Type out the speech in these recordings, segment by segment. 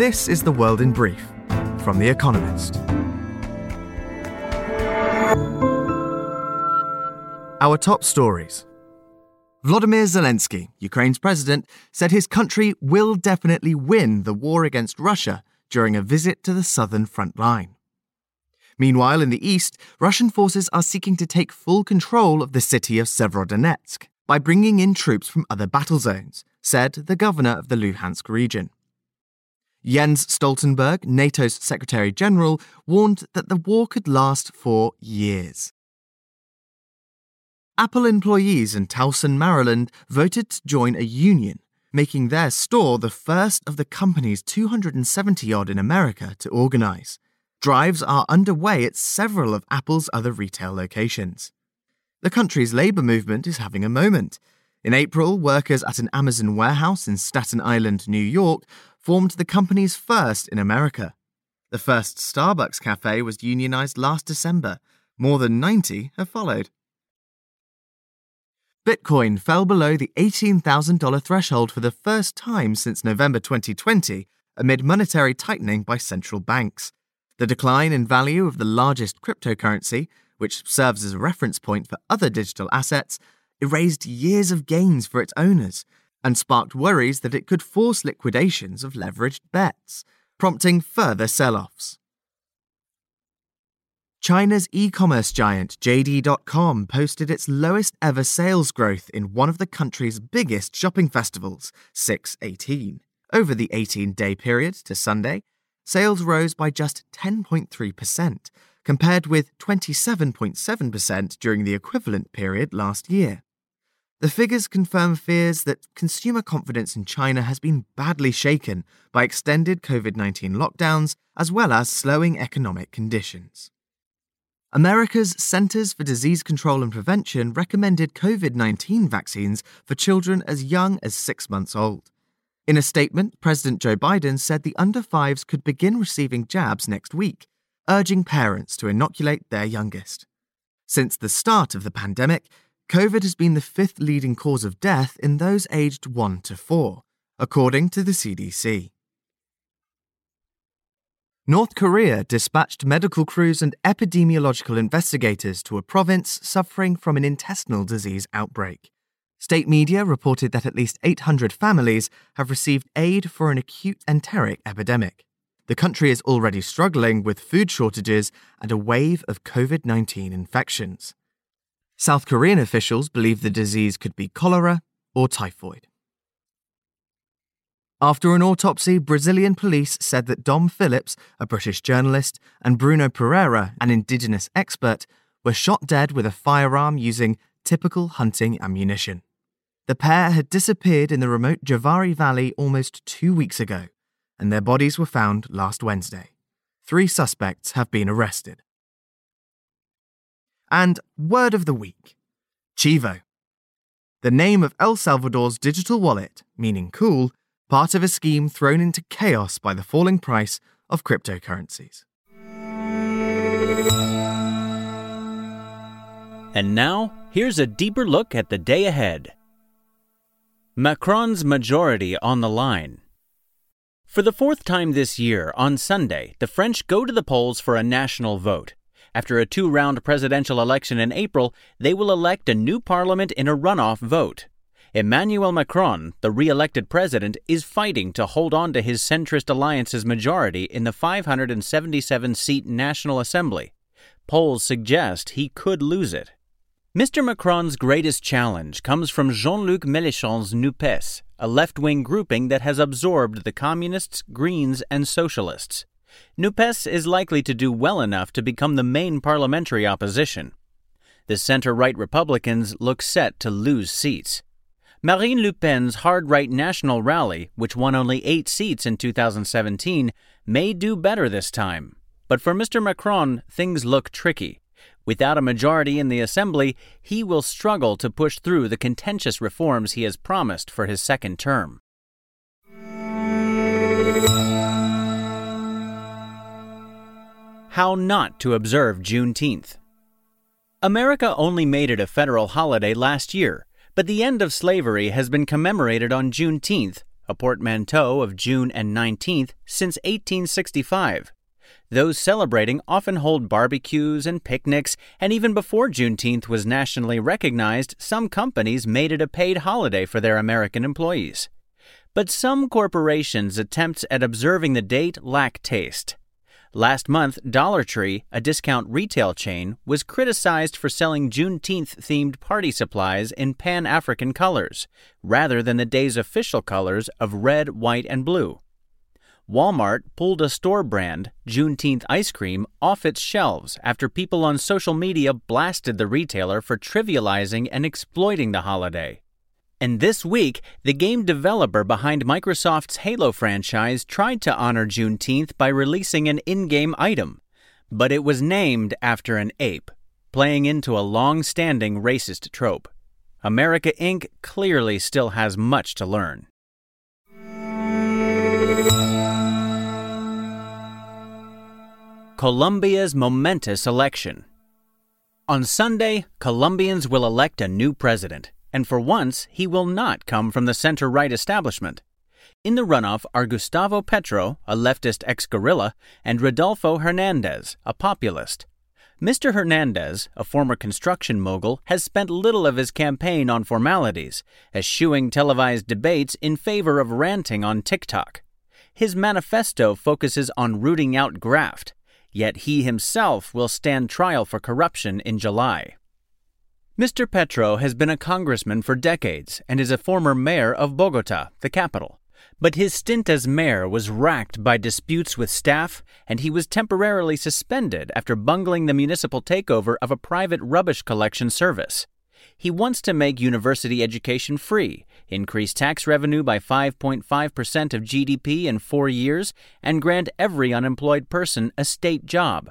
This is The World in Brief from The Economist. Our top stories. Volodymyr Zelensky, Ukraine's president, said his country will definitely win the war against Russia during a visit to the southern front line. Meanwhile, in the east, Russian forces are seeking to take full control of the city of Severodonetsk by bringing in troops from other battle zones, said the governor of the Luhansk region. Jens Stoltenberg, NATO's Secretary General, warned that the war could last for years. Apple employees in Towson, Maryland voted to join a union, making their store the first of the company's 270 odd in America to organize. Drives are underway at several of Apple's other retail locations. The country's labour movement is having a moment. In April, workers at an Amazon warehouse in Staten Island, New York, formed the company's first in America. The first Starbucks cafe was unionized last December. More than 90 have followed. Bitcoin fell below the $18,000 threshold for the first time since November 2020 amid monetary tightening by central banks. The decline in value of the largest cryptocurrency, which serves as a reference point for other digital assets, erased years of gains for its owners and sparked worries that it could force liquidations of leveraged bets, prompting further sell offs. China's e commerce giant JD.com posted its lowest ever sales growth in one of the country's biggest shopping festivals, 618. Over the 18 day period to Sunday, sales rose by just 10.3%, compared with 27.7% during the equivalent period last year. The figures confirm fears that consumer confidence in China has been badly shaken by extended COVID 19 lockdowns as well as slowing economic conditions. America's Centers for Disease Control and Prevention recommended COVID 19 vaccines for children as young as six months old. In a statement, President Joe Biden said the under fives could begin receiving jabs next week, urging parents to inoculate their youngest. Since the start of the pandemic, COVID has been the fifth leading cause of death in those aged 1 to 4, according to the CDC. North Korea dispatched medical crews and epidemiological investigators to a province suffering from an intestinal disease outbreak. State media reported that at least 800 families have received aid for an acute enteric epidemic. The country is already struggling with food shortages and a wave of COVID 19 infections. South Korean officials believe the disease could be cholera or typhoid. After an autopsy, Brazilian police said that Dom Phillips, a British journalist, and Bruno Pereira, an indigenous expert, were shot dead with a firearm using typical hunting ammunition. The pair had disappeared in the remote Javari Valley almost two weeks ago, and their bodies were found last Wednesday. Three suspects have been arrested. And word of the week Chivo. The name of El Salvador's digital wallet, meaning cool, part of a scheme thrown into chaos by the falling price of cryptocurrencies. And now, here's a deeper look at the day ahead. Macron's majority on the line. For the fourth time this year, on Sunday, the French go to the polls for a national vote. After a two round presidential election in April, they will elect a new parliament in a runoff vote. Emmanuel Macron, the re elected president, is fighting to hold on to his centrist alliance's majority in the 577 seat National Assembly. Polls suggest he could lose it. Mr. Macron's greatest challenge comes from Jean Luc Mélenchon's NUPES, a left wing grouping that has absorbed the Communists, Greens, and Socialists. NUPES is likely to do well enough to become the main parliamentary opposition. The center right Republicans look set to lose seats. Marine Le Pen's hard right National Rally, which won only eight seats in 2017, may do better this time. But for Mr. Macron, things look tricky. Without a majority in the Assembly, he will struggle to push through the contentious reforms he has promised for his second term. How not to observe Juneteenth. America only made it a federal holiday last year, but the end of slavery has been commemorated on Juneteenth, a portmanteau of June and 19th, since 1865. Those celebrating often hold barbecues and picnics, and even before Juneteenth was nationally recognized, some companies made it a paid holiday for their American employees. But some corporations' attempts at observing the date lack taste. Last month, Dollar Tree, a discount retail chain, was criticized for selling Juneteenth themed party supplies in Pan African colors, rather than the day's official colors of red, white, and blue. Walmart pulled a store brand, Juneteenth ice cream, off its shelves after people on social media blasted the retailer for trivializing and exploiting the holiday. And this week, the game developer behind Microsoft's Halo franchise tried to honor Juneteenth by releasing an in game item, but it was named after an ape, playing into a long standing racist trope. America Inc. clearly still has much to learn. Colombia's momentous election. On Sunday, Colombians will elect a new president and for once he will not come from the center right establishment. In the runoff are Gustavo Petro, a leftist ex guerrilla, and Rodolfo Hernandez, a populist. Mr. Hernandez, a former construction mogul, has spent little of his campaign on formalities, eschewing televised debates in favor of ranting on TikTok. His manifesto focuses on rooting out graft, yet he himself will stand trial for corruption in July. Mr. Petro has been a congressman for decades and is a former mayor of Bogota, the capital. But his stint as mayor was racked by disputes with staff, and he was temporarily suspended after bungling the municipal takeover of a private rubbish collection service. He wants to make university education free, increase tax revenue by 5.5% of GDP in four years, and grant every unemployed person a state job.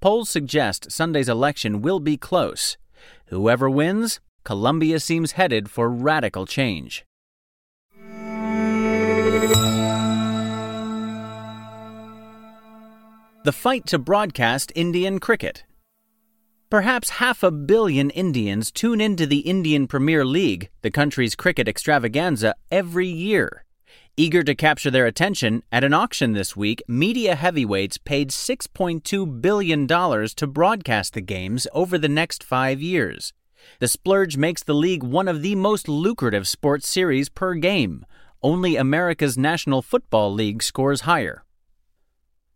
Polls suggest Sunday's election will be close. Whoever wins, Colombia seems headed for radical change. The fight to broadcast Indian cricket. Perhaps half a billion Indians tune into the Indian Premier League, the country's cricket extravaganza, every year. Eager to capture their attention, at an auction this week, media heavyweights paid $6.2 billion to broadcast the games over the next five years. The splurge makes the league one of the most lucrative sports series per game. Only America's National Football League scores higher.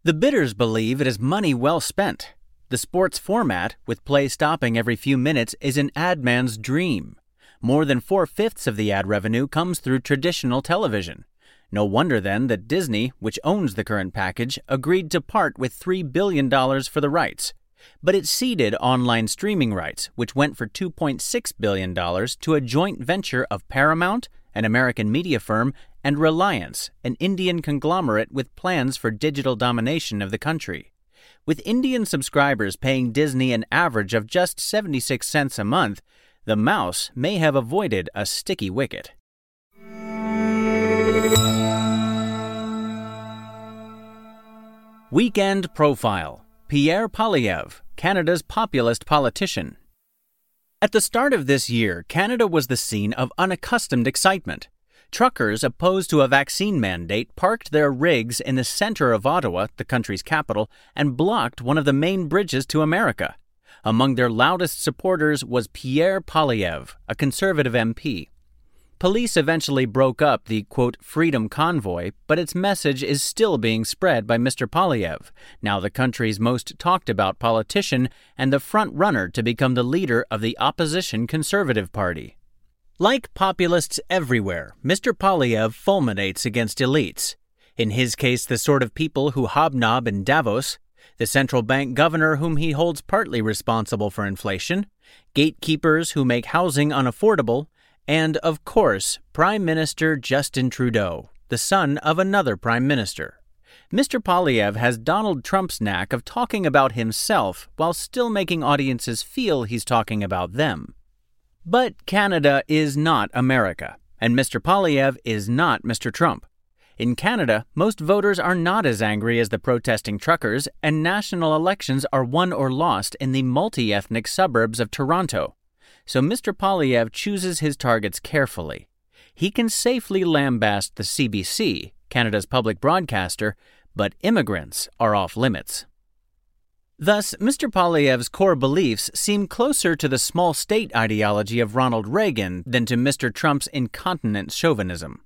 The bidders believe it is money well spent. The sports format, with play stopping every few minutes, is an ad man's dream. More than four fifths of the ad revenue comes through traditional television. No wonder then that Disney, which owns the current package, agreed to part with $3 billion for the rights. But it ceded online streaming rights, which went for $2.6 billion to a joint venture of Paramount, an American media firm, and Reliance, an Indian conglomerate with plans for digital domination of the country. With Indian subscribers paying Disney an average of just 76 cents a month, the mouse may have avoided a sticky wicket. Weekend Profile Pierre Poilievre, Canada's populist politician. At the start of this year, Canada was the scene of unaccustomed excitement. Truckers opposed to a vaccine mandate parked their rigs in the center of Ottawa, the country's capital, and blocked one of the main bridges to America. Among their loudest supporters was Pierre Poilievre, a conservative MP. Police eventually broke up the quote freedom convoy, but its message is still being spread by Mr. Poilievre, now the country's most talked about politician and the front runner to become the leader of the opposition Conservative Party. Like populists everywhere, Mr. Poilievre fulminates against elites. In his case, the sort of people who hobnob in Davos, the central bank governor whom he holds partly responsible for inflation, gatekeepers who make housing unaffordable, and, of course, Prime Minister Justin Trudeau, the son of another Prime Minister. Mr. Poilievre has Donald Trump's knack of talking about himself while still making audiences feel he's talking about them. But Canada is not America, and Mr. Poilievre is not Mr. Trump. In Canada, most voters are not as angry as the protesting truckers, and national elections are won or lost in the multi ethnic suburbs of Toronto, so Mr. Poilievre chooses his targets carefully. he can safely lambast the CBC, Canada's public broadcaster, but immigrants are off limits. Thus, Mr. Poilievre's core beliefs seem closer to the small state ideology of Ronald Reagan than to Mr. Trump's incontinent chauvinism.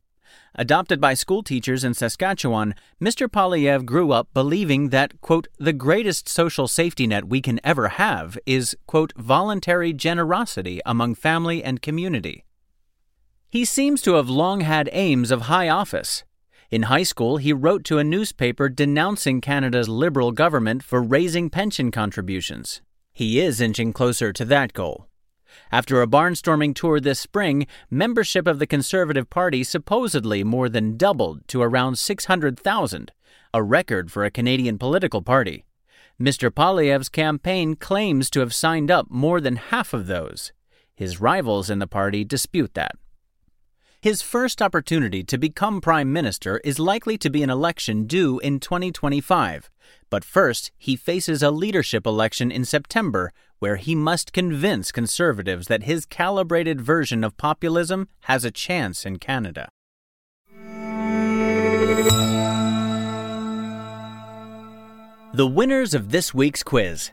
Adopted by schoolteachers in Saskatchewan, Mr. Poilievre grew up believing that, quote, the greatest social safety net we can ever have is, quote, voluntary generosity among family and community. He seems to have long had aims of high office. In high school, he wrote to a newspaper denouncing Canada's Liberal government for raising pension contributions. He is inching closer to that goal. After a barnstorming tour this spring, membership of the Conservative Party supposedly more than doubled to around 600,000, a record for a Canadian political party. Mr. Poilievre's campaign claims to have signed up more than half of those. His rivals in the party dispute that. His first opportunity to become Prime Minister is likely to be an election due in 2025. But first, he faces a leadership election in September where he must convince conservatives that his calibrated version of populism has a chance in Canada. The winners of this week's quiz.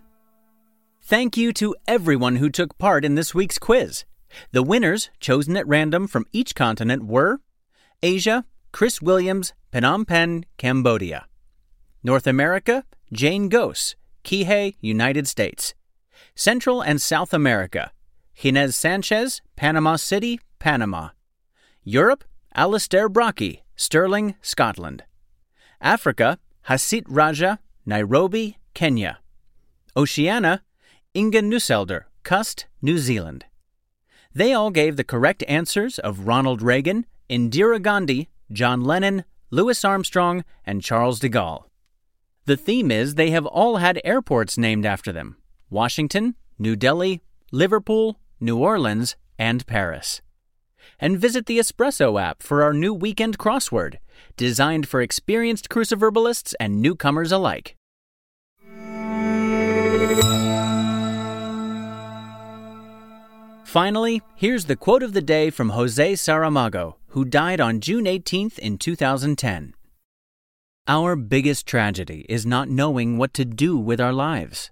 Thank you to everyone who took part in this week's quiz. The winners, chosen at random from each continent, were Asia, Chris Williams, Phnom Penh, Cambodia. North America, Jane Gose, Kihei, United States. Central and South America, Ginez Sanchez, Panama City, Panama. Europe, Alistair Brockie, Stirling, Scotland. Africa, Hasit Raja, Nairobi, Kenya. Oceania, Inga Nusselder, Cust, New Zealand. They all gave the correct answers of Ronald Reagan, Indira Gandhi, John Lennon, Louis Armstrong, and Charles de Gaulle. The theme is they have all had airports named after them Washington, New Delhi, Liverpool, New Orleans, and Paris. And visit the Espresso app for our new weekend crossword, designed for experienced cruciverbalists and newcomers alike. Finally, here's the quote of the day from Jose Saramago, who died on June 18th in 2010. Our biggest tragedy is not knowing what to do with our lives.